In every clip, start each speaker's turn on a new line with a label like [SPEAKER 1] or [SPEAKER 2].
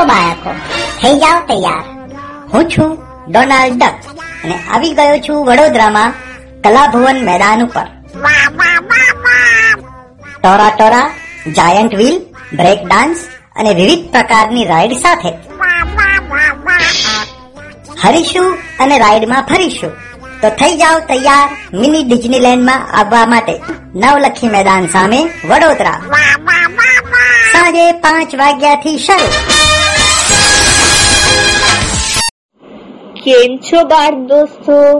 [SPEAKER 1] ચાલો બાળકો. થઈ જાઓ તૈયાર. હું છું ડોનાલ્ડ ડક અને આવી ગયો છું વડોદરામાં કલાભુવન મેદાન ઉપર. Tora Tora giant wheel break dance અને વિવિધ પ્રકારની રાઈડ સાથે. હરીશું અને રાઈડમાં ફરીશું. તો થઈ જાઓ તૈયાર મિની ડિઝનીલેન્ડમાં આવવા માટે. નવલખી મેદાન સામે વડોદરા. સાંજે પાંચ વાગ્યાથી શરૂ.
[SPEAKER 2] કેમ છો બાળ દોસ્તો?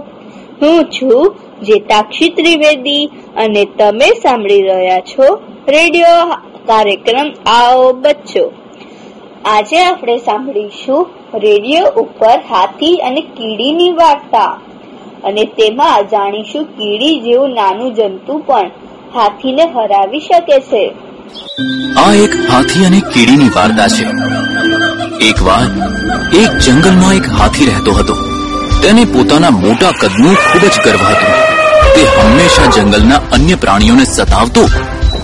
[SPEAKER 2] હું છું જેતાક્ષી ત્રિવેદી અને તમે સાંભળી રહ્યા છો રેડિયો કાર્યક્રમ આવો બચ્ચો. આજે આપણે સાંભળીશું રેડિયો ઉપર હાથી અને કીડીની વાર્તા અને તેમાં જાણીશું કીડી જેવું નાનું જંતુ પણ હાથીને હરાવી શકે છે.
[SPEAKER 3] આ એક હાથી અને કીડીની વાર્તા છે. એકવાર એક જંગલમાં એક હાથી રહેતો હતો. તેને પોતાના મોટા કદનું ખૂબ જ ગર્વ હતો. તે હંમેશા જંગલના અન્ય પ્રાણીઓને સતાવતો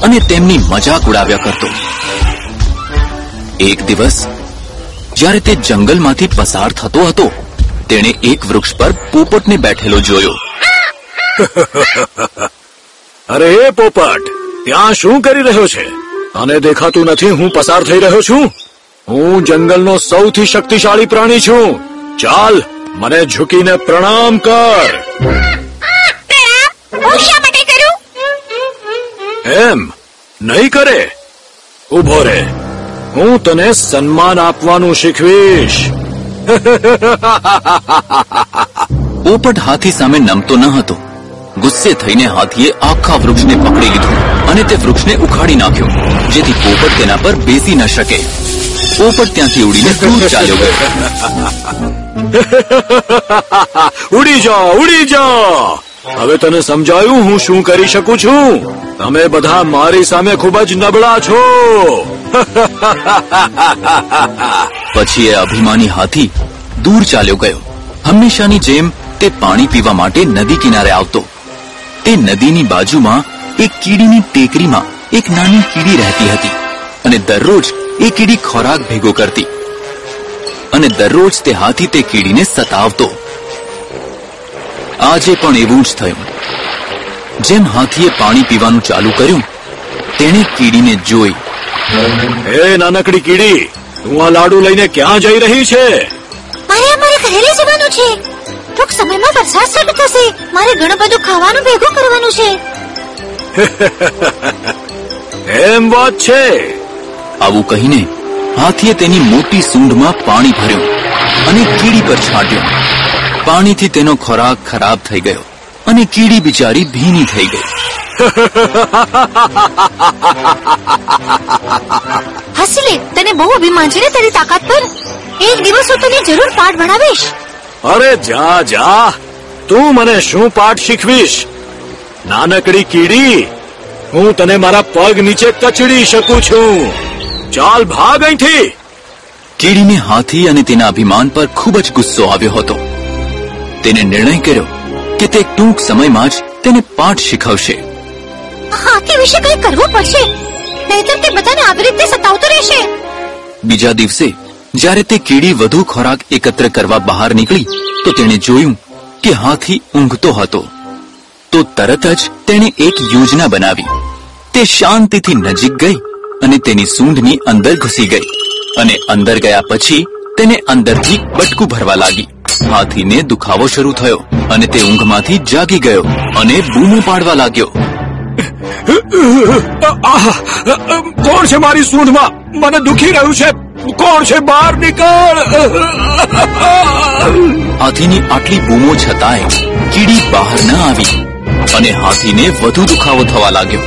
[SPEAKER 3] અને તેમની મજાક ઉડાવ્યા કરતો. એક દિવસ, જ્યારે તે જંગલમાંથી પસાર થતો હતો, તેણે એક વૃક્ષ પર પોપટને બેઠેલો જોયો.
[SPEAKER 4] અરે, પોપટ, ત્યાં શું કરી રહ્યો છે? તને દેખાતું નથી, હું પસાર થઈ રહ્યો છું. હું જંગલનો સૌથી શક્તિશાળી પ્રાણી છું. ચાલ, મને ઝૂકીને પ્રણામ કર. એમ, નહીં કરે. ઊભો રે. હું તને સન્માન આપવાનું શીખવીશ.
[SPEAKER 3] પોપટ હાથી સામે નમતો ન હતો. ગુસ્સે થઈને હાથીએ આખા વૃક્ષને પકડી લીધું. અને તે વૃક્ષને ઉખાડી નાખ્યો જેથી પોપટ તેના પર બેસી ન શકે. પોપટ ત્યાંથી ઉડીને દૂર ચાલ્યો ગયો.
[SPEAKER 4] ઉડી જાઓ ઉડી જાઓ હવે તને સમજાયું હું શું કરી શકું છું? તમે બધા મારી સામે ખૂબ જ નબળા છો.
[SPEAKER 3] પછી એ અભિમાની હાથી દૂર ચાલ્યો ગયો. હંમેશાની જેમ તે પાણી પીવા માટે નદી કિનારે આવતો. તે નદીની બાજુમાં એક કીડીની ટેકરીમાં એક નાની કીડી રહેતી હતી અને દરરોજ એ કીડી ખોરાક ભેગો કરતી. અને દરરોજ તે હાથી તે કીડીને સતાવતો. આજે પણ એવું જ થયું. જેમ હાથીએ પાણી પીવાનું ચાલુ કર્યું તેણે કીડીને જોઈ.
[SPEAKER 4] એ નાનકડી કીડી તું આ લાડુ લઈને ક્યાં જઈ રહી છે?
[SPEAKER 5] મારે અમારે ઘરે જવાનું છે. ટૂંક સમયમાં વરસાદ શરૂ થશે. મારે ઘણું બધું ખાવાનું ભેગું કરવાનું છે.
[SPEAKER 4] એમ વાત છે.
[SPEAKER 3] આવું કહીને હાથીએ તેની મોટી સૂંઢમાં પાણી ભર્યું અને કીડી પર છાંટ્યું. પાણીથી તેનો ખોરાક ખરાબ થઈ ગયો અને કીડી બિચારી ભીની થઈ ગઈ.
[SPEAKER 5] હસીલે તને બહુ અભિમાન છે ને તારી તાકાત પર? એક દિવસ હું તને જરૂર પાઠ ભણાવીશ.
[SPEAKER 4] અરે જા જા. તું મને શું પાઠ શીખવીશ? નાનકડી કીડી હું તને મારા પગ નીચે કચડી શકું છું. ચાલ ભાગ અહીંથી.
[SPEAKER 3] કીડીને હાથી અને તેના અભિમાન પર ખૂબ જ ગુસ્સો આવ્યો હતો. તેને નિર્ણય કર્યો કે તે ટૂંક સમયમાં જ તેને પાઠ શીખવશે.
[SPEAKER 5] હાથી વિશે કંઈ કરવું પડશે? નહીતર તે બધાને આવી રીતે સતાવતો રહેશે.
[SPEAKER 3] બીજા દિવસે જ્યારે તે કીડી વધુ ખોરાક એકત્ર કરવા બહાર નીકળી તો તેણે જોયું કે હાથી ઊંઘતો હતો. તો તરત જ તેણે એક યોજના બનાવી. તે શાંતિથી નજીક ગઈ અને તેની સૂંઢની અંદર ઘૂસી ગઈ અને અંદર ગયા પછી તેને અંદરથી બટકું ભરવા લાગી. હાથીને દુખાવો શરૂ થયો અને તે ઊંઘમાંથી જાગી ગયો અને બૂમો પાડવા લાગ્યો.
[SPEAKER 4] કોણ છે મારી સૂંઢમાં? મને દુખી રહ્યું છે. કોણ છે બહાર નીકળ?
[SPEAKER 3] હાથીની આટલી બૂમો છતાંય કીડી બહાર ન આવી. અને હાથીને વધુ દુખાવો થવા લાગ્યો.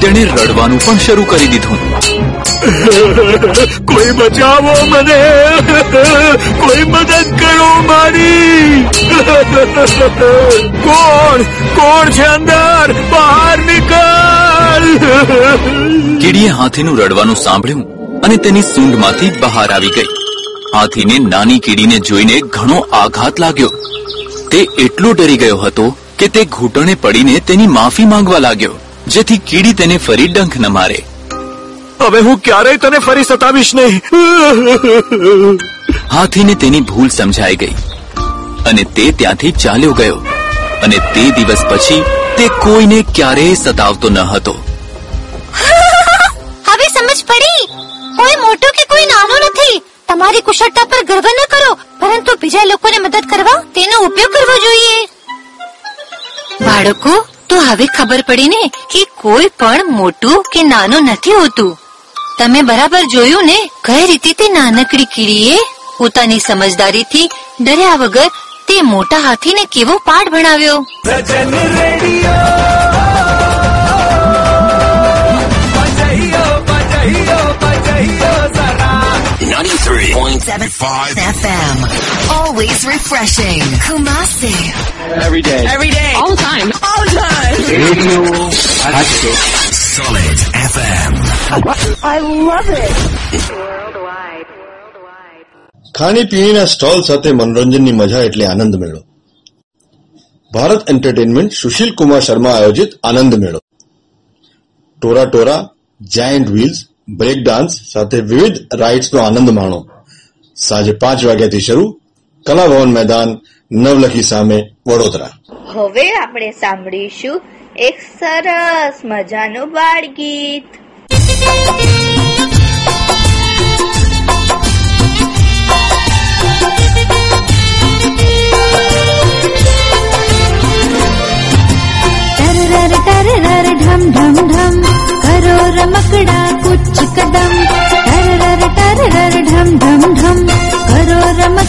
[SPEAKER 3] તેણે રડવાનું પણ શરૂ કરી દીધું.
[SPEAKER 4] કોઈ બચાવો મને? કોઈ મદદ કરો મારી? કોણ? કોણ છે અંદર? બહાર નીકળ!
[SPEAKER 3] કીડીએ હાથીનું રડવાનું સાંભળ્યું અને તેની સૂંઢમાંથી બહાર આવી ગઈ. હાથીને નાની કીડીને જોઈને ઘણો આઘાત લાગ્યો. તે એટલો ડરી ગયો હતો કે તે ઘૂંટણે પડીને તેની માફી માંગવા લાગ્યો જેથી કીડી તેને ફરી ડંખ ન મારે.
[SPEAKER 4] હવે હું ક્યારેય તને ફરી સતાવીશ નહીં.
[SPEAKER 3] હાથીને તેની ભૂલ સમજાઈ ગઈ. અને તે ત્યાંથી ચાલ્યો ગયો. અને તે દિવસ પછી તે કોઈને ક્યારેય સતાવતો ન હતો.
[SPEAKER 5] હવે સમજ પડી. કોઈ મોટો કે કોઈ નાનો નથી. તમારી કુશળતા પર ગર્વ ન કરો. પરંતુ બીજા લોકોને મદદ કરવા તેનો ઉપયોગ કરવો જોઈએ. બાળકો તો હવે ખબર પડી ને કે કોઈ પણ મોટું કે નાનું નથી હોતું તમે બરાબર જોયું ને કઈ રીતે તે નાનકડી કીડીએ પોતાની સમજદારીથી ડર્યા વગર તે મોટા હાથીને કેવો પાઠ ભણાવ્યો
[SPEAKER 6] સજન રેડિયો બજાઈઓ બજાઈઓ બજાઈઓ જરા
[SPEAKER 7] 93.75 FM. Always refreshing. Kumasi.
[SPEAKER 6] every day all the time all the
[SPEAKER 7] Solid FM.
[SPEAKER 8] ખાણીપીણીના સ્ટોલ સાથે મનોરંજનની મજા એટલે આનંદ મેળો. ભારત એન્ટરટેનમેન્ટ સુશીલ કુમાર શર્મા આયોજિત આનંદ મેળો. Tora Tora giant wheels break dance સાથે વિવિધ રાઇડ્સનો આનંદ માણો. સાંજે પાંચ વાગ્યાથી શરૂ કલાભવન મેદાન નવલખી સામે વડોદરા.
[SPEAKER 9] હવે આપણે સાંભળીશું એક સરસ મજાનું બાળ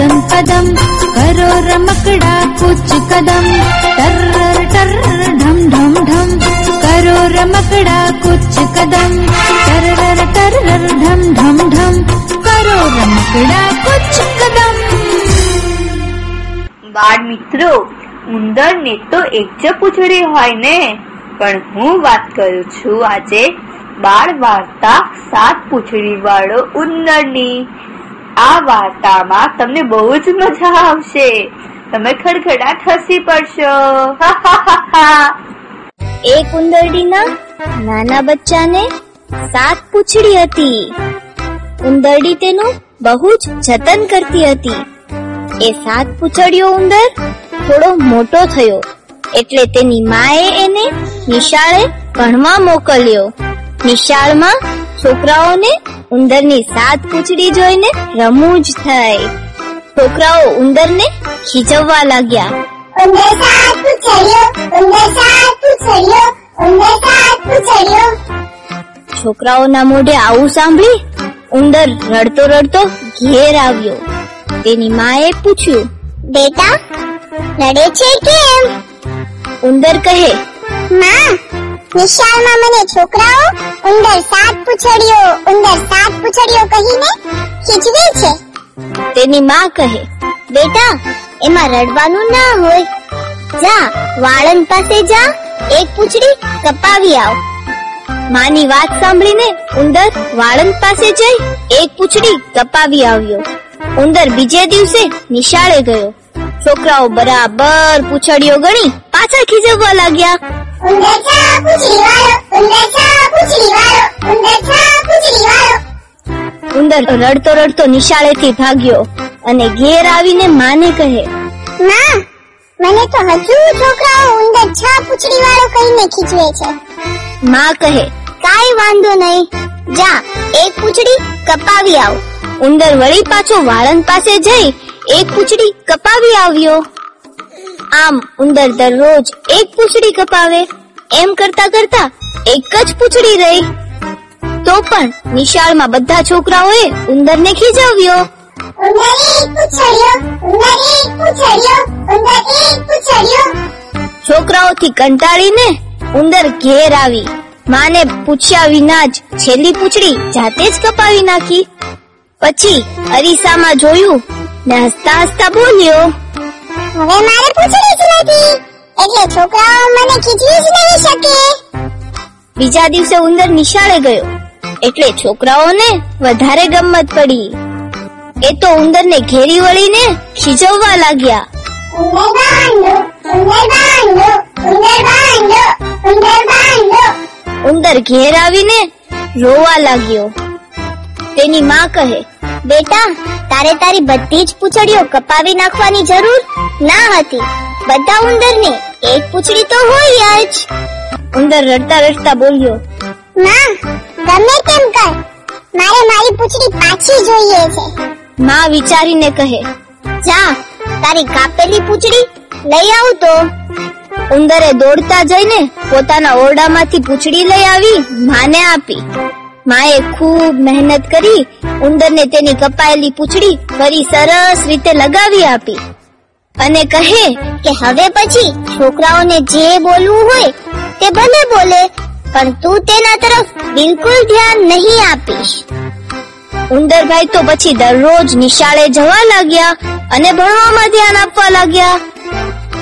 [SPEAKER 10] સૈનિકો કદમ करो रमकड़ा રમકડા कदम टर्र टर्र ढम ढम ढम करो रमकड़ा રમકડા कदम टर्र टर्र ढम ढम ढम करो રમકડા કુચ કદમ
[SPEAKER 9] બાળ મિત્રો ઉંદર ને તો એક જ પૂંછડી હોય ને પણ હું વાત કરું છું આજે બાળ વાર્તા સાત પૂંછડી વાળો ઉંદરની આ વાર્તામાં તમને બહુ જ મજા આવશે. તમે ખડખડાટ હસી પડશો.
[SPEAKER 11] એક ઉંદરડીના નાના બચ્ચાને સાત પૂછડી હતી. ઉંદરડી તેનું બહુ જ જતન કરતી હતી. એ સાત પૂછડીઓ ઉંદર થોડો મોટો થયો, એટલે તેની માએ એને નિશાળે ભણવા મોકલ્યો. નિશાળમાં છોકરાઓને ઉંદરની સાત કૂચડી જોઈને રમૂજ થઈ. છોકરાઓ ઉંદરને ખીજવવા લાગ્યા.
[SPEAKER 12] ઉંદર સાત પૂછડ્યો ઉંદર સાત પૂછડ્યો ઉંદર સાત પૂછડ્યો
[SPEAKER 11] છોકરાઓના મોઢે આવું સાંભળી ઉંદર રડતો રડતો ઘેર આવ્યો. તેની માએ પૂછ્યું
[SPEAKER 12] બેટા રડે છે કેમ?
[SPEAKER 11] ઉંદર કહે
[SPEAKER 12] માં નિશાળમાં મને છોકરાઓ, ઉંદર સાત પૂછડીઓ, ઉંદર સાત પૂછડીઓ કહીને ખીચવે છે.
[SPEAKER 11] તેની માં કહે,
[SPEAKER 12] બેટા, એમાં રડવાનું ના હોય. જા, વાળંદ પાસે જા, એક પૂછડી કપાવી આવ.
[SPEAKER 11] માની વાત સાંભળીને ઉંદર વાળંદ પાસે જઈ એક પૂંછડી કપાવી આવ્યો. ઉંદર બીજે દિવસે નિશાળે ગયો. છોકરાઓ બરાબર પૂછડીઓ ગણી પાછા ખીજવવા લાગ્યા.
[SPEAKER 12] ઉંદર
[SPEAKER 11] રડતો રડતો નિશાળેથી ભાગ્યો અને ઘેર આવીને માને કહે
[SPEAKER 12] માં મને તો હજુ છોકરાઓ ઉંદર છ પૂછડી વાળો કહીને ખીચવે છે.
[SPEAKER 11] માં કહે કાઈ વાંધો નહીં. જા એક પૂછડી કપાવી આવ. ઉંદર વળી પાછો વાળંદ પાસે જઈ એક પૂછડી કપાવી આવ્યો. આમ ઉંદર દરરોજ એક પૂંછડી કપાવે એમ કરતા કરતા એક જ પૂંછડી રહી. તો પણ નિશાળમાં બધા છોકરાઓએ ઉંદરને ખીજવ્યો. છોકરાઓથી કંટાળીને ઉંદર ઘેર આવી. માને પૂછ્યા વિના જ છેલ્લી પૂંછડી જાતે જ કપાવી નાખી. પછી અરીસામાં જોયું ને હસતા હસતા બોલ્યો.
[SPEAKER 12] હવે મારે પૂંછડી જ નથી. એટલે છોકરાઓ મને ખીચવી જ નહીં શકે.
[SPEAKER 11] બીજા દિવસે ઉંદર નિશાળે ગયો. એટલે છોકરાઓને વધારે ગમત પડી. એ તો ઉંદરને ઘેરી વળીને ખીજવવા લાગ્યા.
[SPEAKER 12] ઉંદર
[SPEAKER 11] ઘેર આવીને રોવા લાગ્યો. તેની માં કહે
[SPEAKER 12] બેટા તારે તારી બધી જ પૂંછડીઓ કપાવી નાખવાની જરૂર ના હતી. બધા ઉંદરને એક પૂંછડી તો હોય જ.
[SPEAKER 11] ઉંદર રડતા રડતા બોલ્યો
[SPEAKER 12] માં ગમે તેમ કર. મારે મારી પૂંછડી પાછી જોઈએ છે.
[SPEAKER 11] માં વિચારીને કહે
[SPEAKER 12] જા તારી કાપેલી પૂંછડી લઈ આવ તો.
[SPEAKER 11] ઉંદરે દોડતા જઈને પોતાના ઓરડામાંથી પૂંછડી લઈ આવી માને આપી. માએ ખૂબ મહેનત કરી, ઉંદરને તેની કપાયેલી પૂંછડી ફરી સરસ રીતે લગાવી આપી. અને કહે
[SPEAKER 12] કે હવે પછી છોકરાઓને જે બોલવું હોય તે ભલે બોલે, પણ તું તેના તરફ બિલકુલ ધ્યાન નહીં આપીશ.
[SPEAKER 11] ઉંદરભાઈ તો પછી દરરોજ નિશાળે જવા લાગ્યા અને ભણવામાં ધ્યાન આપવા લાગ્યા.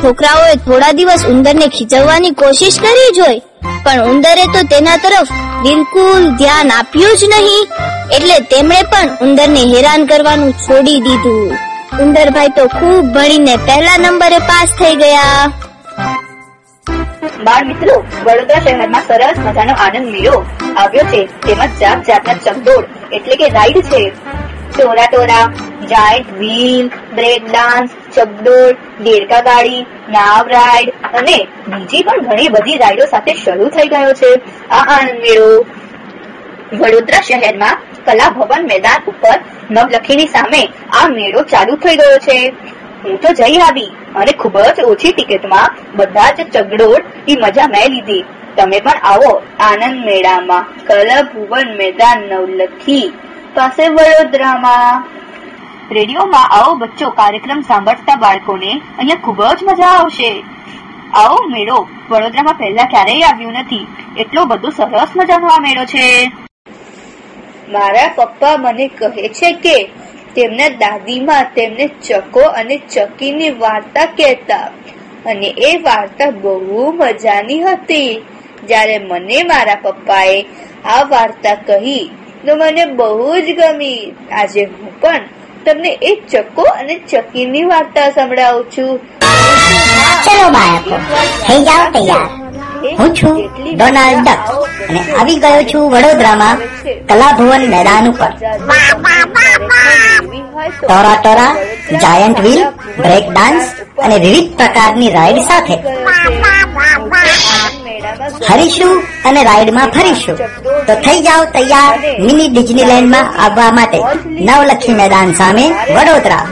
[SPEAKER 11] છોકરાઓએ થોડા દિવસ ઉંદરને ખીજવવાની કોશિશ કરી જોઈ પણ ઉંદરે તો તેના તરફ બિલકુલ ધ્યાન આપ્યું જ નહીં. એટલે તેમણે પણ ઉંદરને હેરાન કરવાનું છોડી દીધું. ઉંદરભાઈ તો ખૂબ ભણીને પહેલા નંબરે પાસ થઈ ગયા.
[SPEAKER 2] બાળ મિત્રો, વડોદરા શહેરમાં સરસ મજાનો આનંદ મેળો આવ્યો છે. તેમજ જાત જાતના ચકડોળ એટલે કે રાઈડ છે. Tora Tora giant wheel break dance ચકડોળ દેડકા ગાડી, નાવ રાઈડ અને બીજી પણ ઘણી બધી રાઈડો સાથે શરૂ થઈ ગયો છે. આ આનંદ મેળો વડોદરા શહેરમાં કલા ભવન મેદાન ઉપર નવલખીની સામે આ મેળો ચાલુ થઈ ગયો છે. હું તો જઈ આવી અને ખૂબ જ ઓછી ટિકિટમાં બધા જ ચગડોળની મજા મેં લીધી. તમે પણ આવો આનંદ મેળામાં. કલા ભુવન મેદાન નવલખી પાસે વડોદરામાં. રેડિયોમાં આવો બચ્ચો કાર્યક્રમ સાંભળતા બાળકોને અહીંયા ખૂબ જ મજા આવશે. આવો મેળો વડોદરામાં પહેલા ક્યારેય આવ્યો નથી. એટલો બધો સરસ મજાનો આ મેળો છે. મારા પપ્પા મને કહે છે કે તેમના દાદીમાં તેમને ચકો અને ચકીની વાર્તા કહેતા અને એ વાર્તા બહુ મજાની હતી. જ્યારે મને મારા પપ્પાએ આ વાર્તા કહી તો મને બહુ જ ગમી. આજે હું પણ તમને એક ચક્કો અને ચકીની વાર્તા સંભળાવું છું.
[SPEAKER 1] ચલો બાળકો થઈ જાઓ તૈયાર. હું છું ડોનાલ્ડ ડક અને આવી ગયો છું વડોદરામાં કલાભુવન મેદાન ઉપર. Tora Tora giant wheel break dance અને વિવિધ પ્રકારની રાઈડ સાથે. હરીશું અને રાઈડમાં ફરીશું. તો થઈ જાઓ તૈયાર મિની ડિઝનીલેન્ડમાં આવવા માટે. નવલખી મેદાન સામે વડોદરા.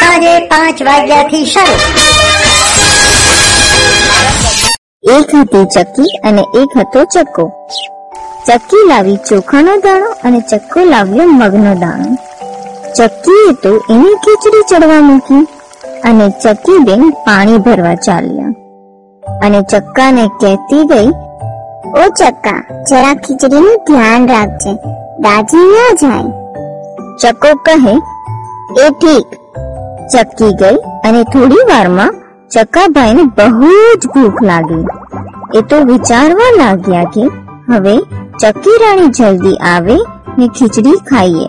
[SPEAKER 1] સાંજે પાંચ વાગ્યાથી શરૂ.
[SPEAKER 11] એક હતી ચક્કી અને એક હતો ચક્કો. ચક્કી લાવી ચોખાનો દાણો અને ચક્કો લાવ્યો મગનો દાણો. ચક્કીએ તો એની ખીચડી ચડવા મૂકી અને ચક્કી બેન પાણી ભરવા ચાલ્યા. અને ચક્કાને કહેતી ગઈ,
[SPEAKER 12] ઓ ચક્કા, જરા ખીચડીનું ધ્યાન રાખજે, દાજી ન જાય.
[SPEAKER 11] ચક્કો કહે, એ ઠીક. ચક્કી ગઈ અને થોડી વારમાં ચક્કાભાઈને બહુ જ ભૂખ લાગી. એ તો વિચારવા લાગ્યા કે હવે ચક્કી રાણી જલ્દી આવે ને ખીચડી ખાઈએ.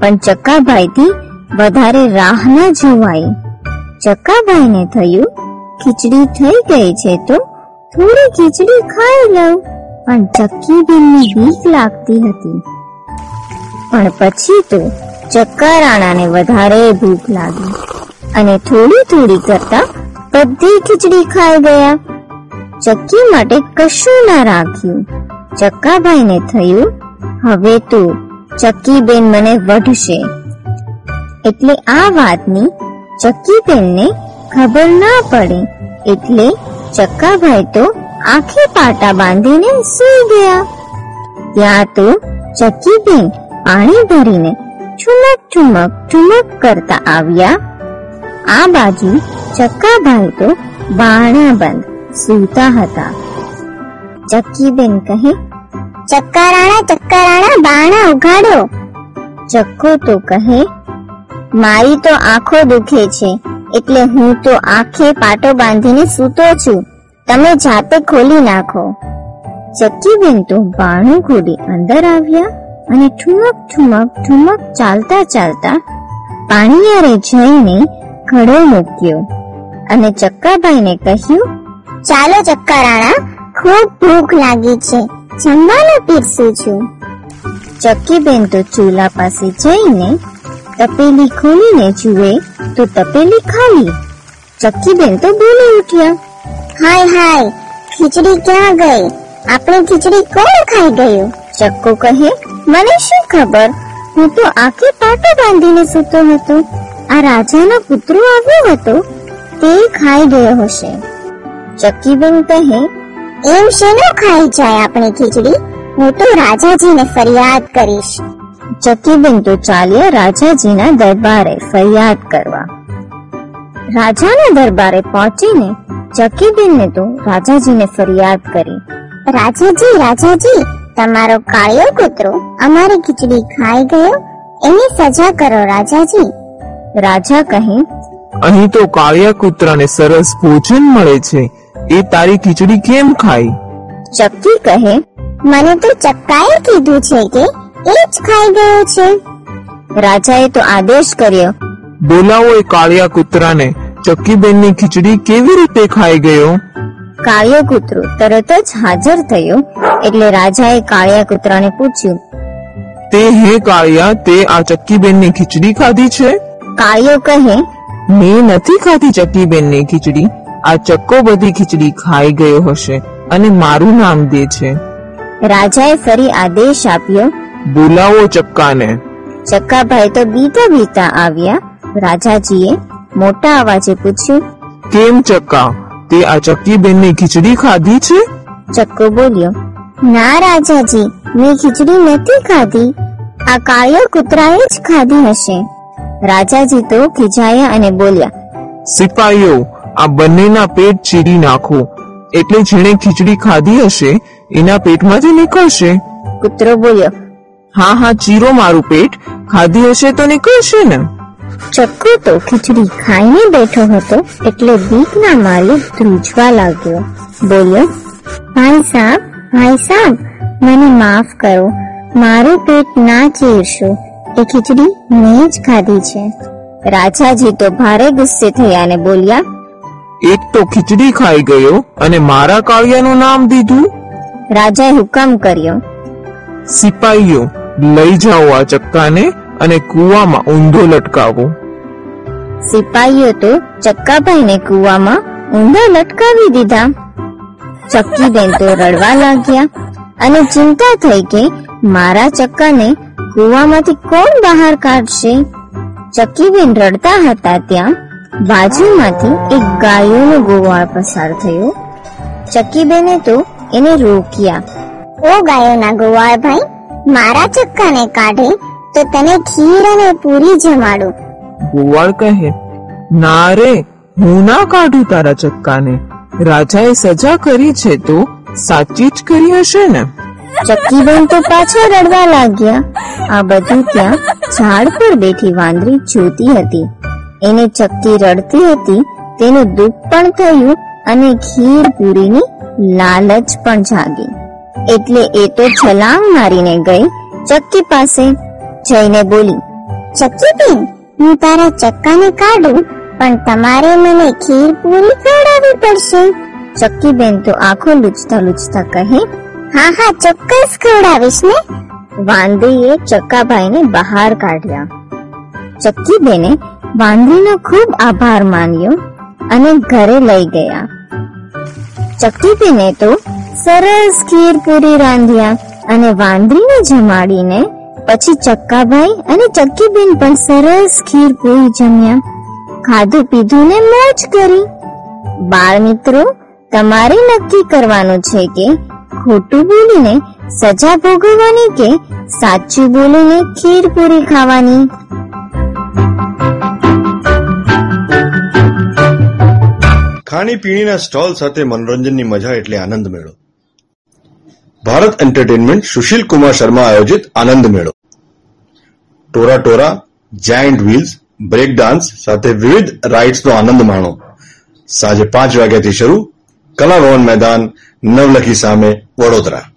[SPEAKER 11] પણ ચક્કાભાઈથી વધારે રાહ ન જોવાઈ ચક્કાભાઈને થયું ખીચડી થઈ ગઈ છે તો થોડી ખીચડી ખાઈ લઉં. પણ ચક્કી બેનની બીક લાગતી હતી. પણ પછી તો ચક્કા રાણાને વધારે ભૂખ લાગી
[SPEAKER 13] અને થોડી થોડી કરતા બધી ખીચડી ખાઈ ગયા. ચક્કી માટે કશું ના રાખ્યું. ચક્કાભાઈને થયું, હવે તો ચક્કીબેન મને વઢશે. એટલે આ વાતની ચક્કીબેનને ખબર ના પડે. એટલે ચક્કાભાઈ તો આખે પાટા બાંધીને સૂઈ ગયા. ત્યાં તો ચક્કીબેન પાણી ભરીને ચુમક ચુમક ચુમક કરતા આવ્યા. આ બાજુ ચક્કાભાઈ તો બાણા બંધ સૂતા હતા. ચક્કીબેન કહે
[SPEAKER 14] ચક્કારાણા ચક્કારાણા બાણા ઉઘાડો.
[SPEAKER 13] ચક્કો તો કહે, મારી તો આંખો દુખે છે. એટલે હું તો આંખે પાટો બાંધીને સૂતો છું. તમે જાતે ખોલી નાખો. ચક્કીબેન તો બાણું ખોલી અંદર આવ્યા અને ઠુમક ઠુમક ઠુમક ચાલતા ચાલતા પાણીયારે જઈને ઘડો મૂક્યો અને ચક્કાભાઈને કહ્યું,
[SPEAKER 14] ચાલો ચક્કરાણા ખૂબ ભૂખ લાગી છે. જમવાનું પીરસું છું.
[SPEAKER 13] ચક્કીબેન તો ચૂલા પાસે જઈને તપેલી ખોલીને જુએ તો તપેલી ખાલી ચક્કીબેન તો બોલી ઉઠ્યા.
[SPEAKER 14] હાય હાય ખીચડી ક્યાં ગઈ? આપણી ખીચડી કોણ ખાઈ ગયું?
[SPEAKER 13] ચક્કો કહે મને શું ખબર? હું તો આખે પાટો બાંધીને સૂતો હતો. આ રાજાનો પુત્રો આવ્યો હતો. તે ખાઈ ગયો હશે. ચક્કીબેન કહે
[SPEAKER 14] એમ શેનો ખાઈ જાય આપણી ખીચડી? હું તો રાજાજીને ફરિયાદ કરીશ.
[SPEAKER 13] ચક્કીબેન તો ચાલ્યા રાજાજીના દરબારે ફરિયાદ કરવા. રાજાના દરબારે પહોંચીને ચક્કીબેનને તો રાજાજીને ફરિયાદ કરી.
[SPEAKER 14] રાજાજી રાજાજી તમારો કાળિયો કૂતરો અમારી ખીચડી ખાઈ ગયો એની સજા કરો રાજાજી.
[SPEAKER 13] રાજા કહે
[SPEAKER 15] અહીં તો કાળિયા કૂતરાને સરસ ભોજન મળે છે એ તારી ખીચડી કેમ ખાઈ?
[SPEAKER 13] ચક્કી કહે
[SPEAKER 14] મને તો ચક્કાએ કીધું છે કે એ જ ખાઈ ગયો છે.
[SPEAKER 13] રાજાએ તો આદેશ કર્યો.
[SPEAKER 15] બોલાવો એ કાળિયા કૂતરાને. ચક્કીબેનની ખીચડી કેવી રીતે ખાઈ ગયો?
[SPEAKER 13] કાળિયો કૂતરો તરત જ હાજર થયો એટલે રાજાએ કાળિયા કૂતરાને પૂછ્યું.
[SPEAKER 15] તે હે કાળિયા તે આ ચક્કીબેનની ખીચડી ખાધી છે?
[SPEAKER 13] કાળિયો કહે
[SPEAKER 15] મેં નથી ખાધી ચક્કીબેનની ખીચડી. આ ચક્કો બધી ખીચડી ખાઈ ગયો હશે અને મારું નામ દે છે.
[SPEAKER 13] રાજાએ ફરી આદેશ આપ્યો
[SPEAKER 15] બોલાવો ચક્કાને.
[SPEAKER 13] ચક્કાભાઈ તો બીતા બીતા આવ્યા. રાજાજીએ મોટા અવાજે પૂછ્યું
[SPEAKER 15] કેમ ચક્કા? તે આ ચક્કીબેનની ખીચડી ખાધી છે?
[SPEAKER 13] ચક્કો બોલ્યો ના રાજાજી મેં ખીચડી નથી ખાધી. આ કાળિયો કૂતરાએ જ ખાધી હશે. રાજાજી તો ખીજાયા અને બોલ્યા
[SPEAKER 15] સિપાહીઓ આ બંનેના પેટ ચીરી નાખો. એટલે જેણે ખીચડી ખાધી હશે એના પેટમાંથી નીકળશે?
[SPEAKER 13] કૂતરો બોલ્યો
[SPEAKER 15] હા હા ચીરો મારું પેટ. ખાધી હશે તો નીકળશે ને.
[SPEAKER 13] ચક્કુ તો ખીચડી ખાઈને બેઠો હતો એટલે બીકના માલિક ધ્રુજવા લાગ્યો. બોલ્યો ભાઈ સાહેબ ભાઈ સાહેબ મને માફ કરો. મારું પેટ ના ચીરશો. એ ખીચડી મેં જ ખાધી છે. રાજાજી તો ભારે ગુસ્સે થયા અને બોલ્યા
[SPEAKER 15] એક તો ખીચડી ખાઈ ગયો અને મારા કાળિયાનું નામ દીધું.
[SPEAKER 13] રાજાએ હુકમ કર્યો.
[SPEAKER 15] સિપાહીઓ લઈ જાઓ આ ચક્કાને અને કૂવામાં ઊંધો લટકાવો.
[SPEAKER 13] સિપાહીઓ તો ચક્કાભાઈને કૂવામાં ઊંધા લટકાવી દીધા. ચક્કીબેન તો રડવા લાગ્યા અને ચિંતા થઈ કે મારા ચક્કાને કૂવામાંથી કોણ બહાર કાઢશે? ચક્કીબેન રડતા હતા ત્યાં બાજુમાંથી એક ગાયોનો ગોવાળ પસાર થયો. ચક્કીબેને તો એને રોક્યા.
[SPEAKER 14] ઓ ગાયોના ગોવાળ ભાઈ મારા ચક્કાને કાઢે તો તને ખીર અને પૂરી જમાડું.
[SPEAKER 15] ગોવાળ કહે ના રે હું ના કાઢું તારા ચક્કાને. રાજાએ સજા કરી છે તો સાચી જ કરી હશે ને?
[SPEAKER 13] ચક્કીબેન તો પાછા રડવા લાગ્યા. આ બધું ત્યાં ઝાડ પર બેઠી વાંદરી જોતી હતી. એને ચક્કી રડતી હતી તેનું દુઃખ પણ થયું અને ખીર પૂરીની લાલચ પણ જાગી. એટલે એ તો છલાંગ મારીને ગઈ ચક્કી પાસે જઈને બોલી,
[SPEAKER 14] ચક્કી બેન, હું તારા ચક્કાને કાઢું, પણ તમારે મને ખીર પૂરી ખવડાવવી પડશે.
[SPEAKER 13] ચક્કીબેન તો આંખો લૂછતા લૂછતા કહે,
[SPEAKER 14] હા હા, ચોક્કસ ખવડાવીશ ને.
[SPEAKER 13] વાંદરીએ ચક્કાભાઈને બહાર કાઢ્યા. ચક્કીબેને વાંદરીનો ખૂબ આભાર માન્યો અને ઘરે લઈ ગયા. ચક્કીબેને તો સરસ ખીર પૂરી રાંધ્યા અને વાંદરીને જમાડીને પછી ચક્કાભાઈ અને ચક્કીબેન પણ સરસ ખીર પૂરી જમ્યા. ખાધું પીધું ને મોજ કરી. બાળ મિત્રો, તમારે નક્કી કરવાનું છે કે ખોટું બોલીને સજા ભોગવવાની કે સાચું બોલીને ખીર પૂરી ખાવાની?
[SPEAKER 8] ખાણીપીણીના સ્ટોલ સાથે મનોરંજનની મજા એટલે આનંદ મેળો. ભારત એન્ટરટેનમેન્ટ સુશીલ કુમાર શર્મા આયોજિત આનંદ મેળો. Tora Tora giant wheels break dance સાથે વિવિધ રાઇડ્સનો આનંદ માણો. સાંજે પાંચ વાગ્યાથી શરૂ કલાભવન મેદાન, નવલખી સામે વડોદરા.